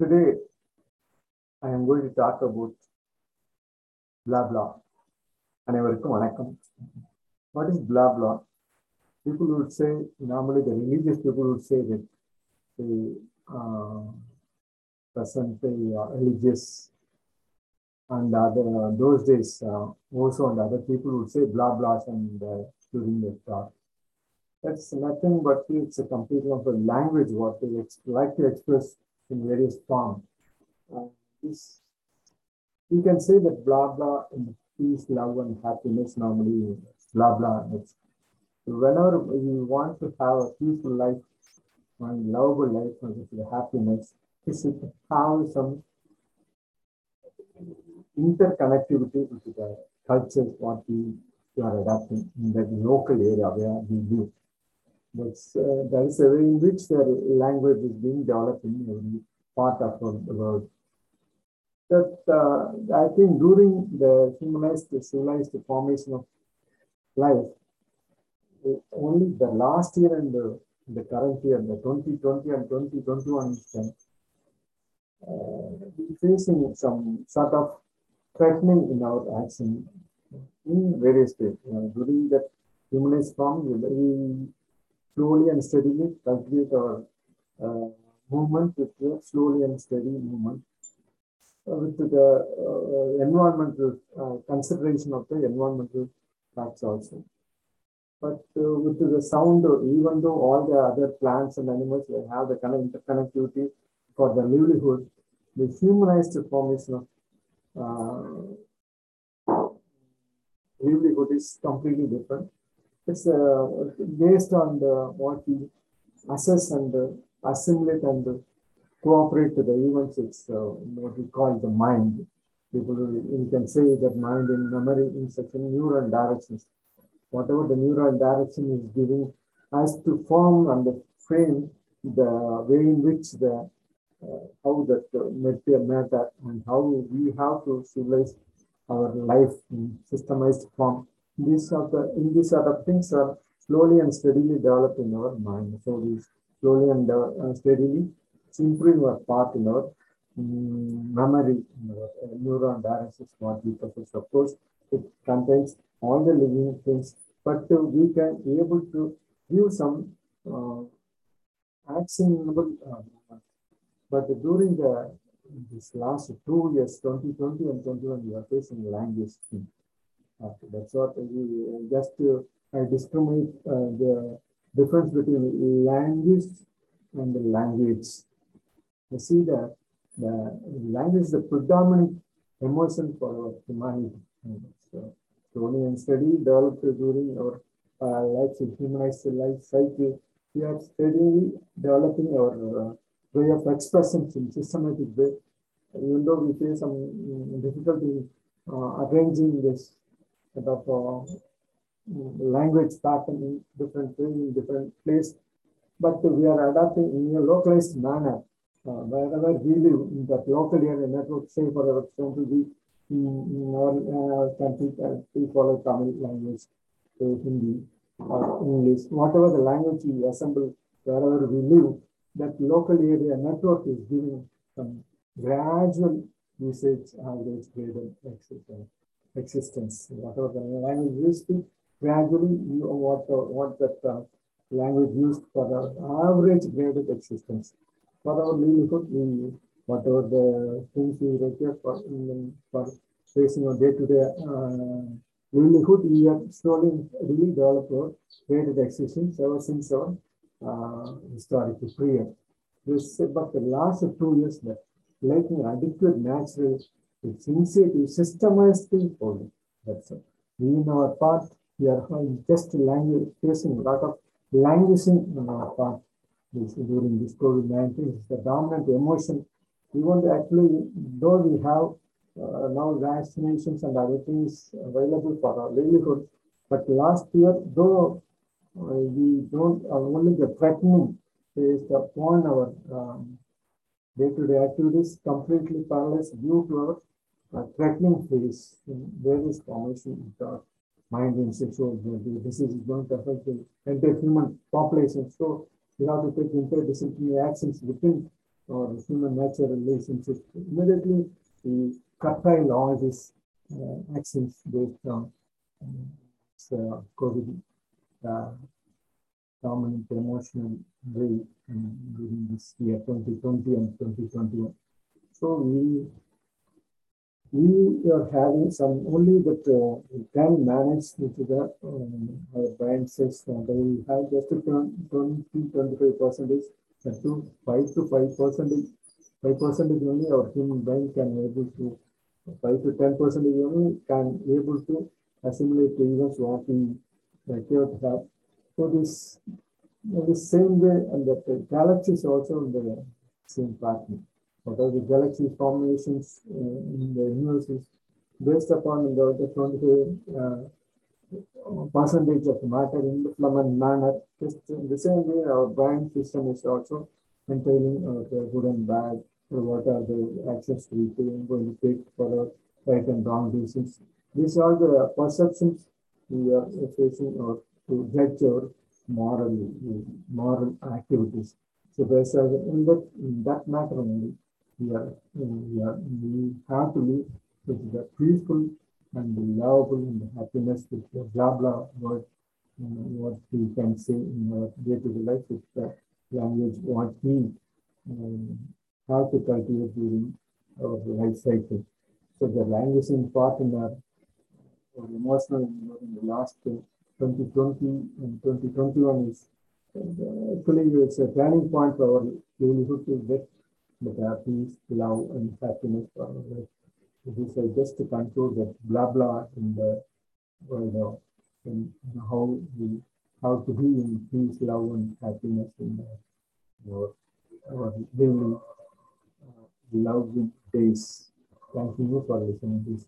Today, I am going to talk about blah blah. அனைவருக்கும் வணக்கம் What is blah blah? People would say, normally the religious people would say that the uh, present day uh, religious and other those days uh, also and other people would say blah blahs and uh, during the talk. That's nothing but it's a complete of a language what they ex- like to express in various forms. Uh, you can say that blah blah in peace, love, and happiness normally blah blah. It's, whenever you want to have a peaceful life and lovable life and happiness, it should have some interconnectivity with the cultures what we, are adapting in the local area where we live. That's, uh, that is a way in which the language is being developed in every part of the world. That uh, I think during the humanized, civilized formation of life, only the last year and the, the current year, the 2020 and 2021 is uh, uh, facing some sort of threatening in our action in various ways. Know, during that humanist form, we slowly and steadily cultivate our uh, movement with a slowly and steady movement uh, with the uh, environmental uh, consideration of the environmental facts also. But uh, with the sound, even though all the other plants and animals they have the kind of interconnectivity for their livelihood, the humanized formation of uh, livelihood is completely different. Uh, based on the what we assess and uh, assimilate and uh, cooperate to the events. It's what we call the mind. People, you can say that mind in memory in such a neural directions. Whatever the neural direction is giving us to form and frame the way in which the uh, how that uh, matter and how we have to civilize our life in systemized form. These are the in these sort of things are slowly and steadily developed in our mind. So we slowly and uh, steadily it's improving our part in our mm, memory, in our uh, neuron directions, what we possess. Of course, it contains all the living things, but uh, we can be able to give some uh, actionable uh, but during the this last two years, 2020 and 21, we are facing language thing. Uh, that's what we uh, just to uh, discriminate uh, the difference between language and the language. You see that the language is the predominant emotion for our humanity. So, and steady developed during our uh, life, humanized life cycle. We are steadily developing our uh, way of expression in systematic way. Even though we face some difficulty uh, arranging this of uh, language pattern in different in different place, but we are adapting in a localized manner. Uh, wherever we live in that local area network, say for example, we in, our uh, country, we follow Tamil language, uh, Hindi, or English, whatever the language we assemble wherever we live, that local area network is giving some gradual usage average graded existence. Existence. Whatever the language you speak, gradually you what the, what that uh, language used for the average graded existence. For our livelihood, we whatever the things we require for for facing our day-to-day uh, livelihood, we have slowly really developed our graded existence ever since our uh, historical period. This, but the last two years, that lacking adequate natural its initiative systemized for it. That's it. We in our part, we are just language, facing a lot of languishing on our part this, during this COVID-19. It's the dominant emotion. We want to actually, though we have uh, now vaccinations and other things available for our livelihood, but last year, though uh, we don't uh, only the threatening based upon our um, day-to-day activities completely paralyzed due to our uh, threatening phase in various formations of our mind and sexual ability. This is going to affect the entire human population. So we have to take interdisciplinary actions within or human nature relationship, immediately we curtail all these uh, actions based on uh, COVID uh, dominant emotional way um, during this year 2020 and 2021. So we we are having some only that uh, we can manage with the um, our brain says that we have just 20 25 percentage to 5 to 5 percentage 5 percentage only our human brain can able to 5 to 10 percentage only can able to assimilate the events what we appear to have. So this in the same way and that the galaxy is also in the same pattern are the galaxy formations uh, in the universe is based upon the, the 20 uh, percentage of matter in the fluent manner. Just in the same way, our brain system is also maintaining uh, the good and bad, what are the actions we are going to take for right and wrong decisions. These are the perceptions we are facing or to judge our moral, moral activities. So there's a, that, in that matter only, we are, we are, we have to live with the peaceful and the lovable and the happiness with the blah blah word, know, what we can say in our day-to-day life with the language, what we um, have to cultivate during our life cycle. So the language in part in our, our emotional in the last 2020 and 2021 is uh, actually it's a turning point for our livelihood to get the peace, love, and happiness for our. This is just to conclude that blah blah in the world of in how we how to be in peace, love, and happiness in the, our, our daily uh, loving days. Thank you for listening to this.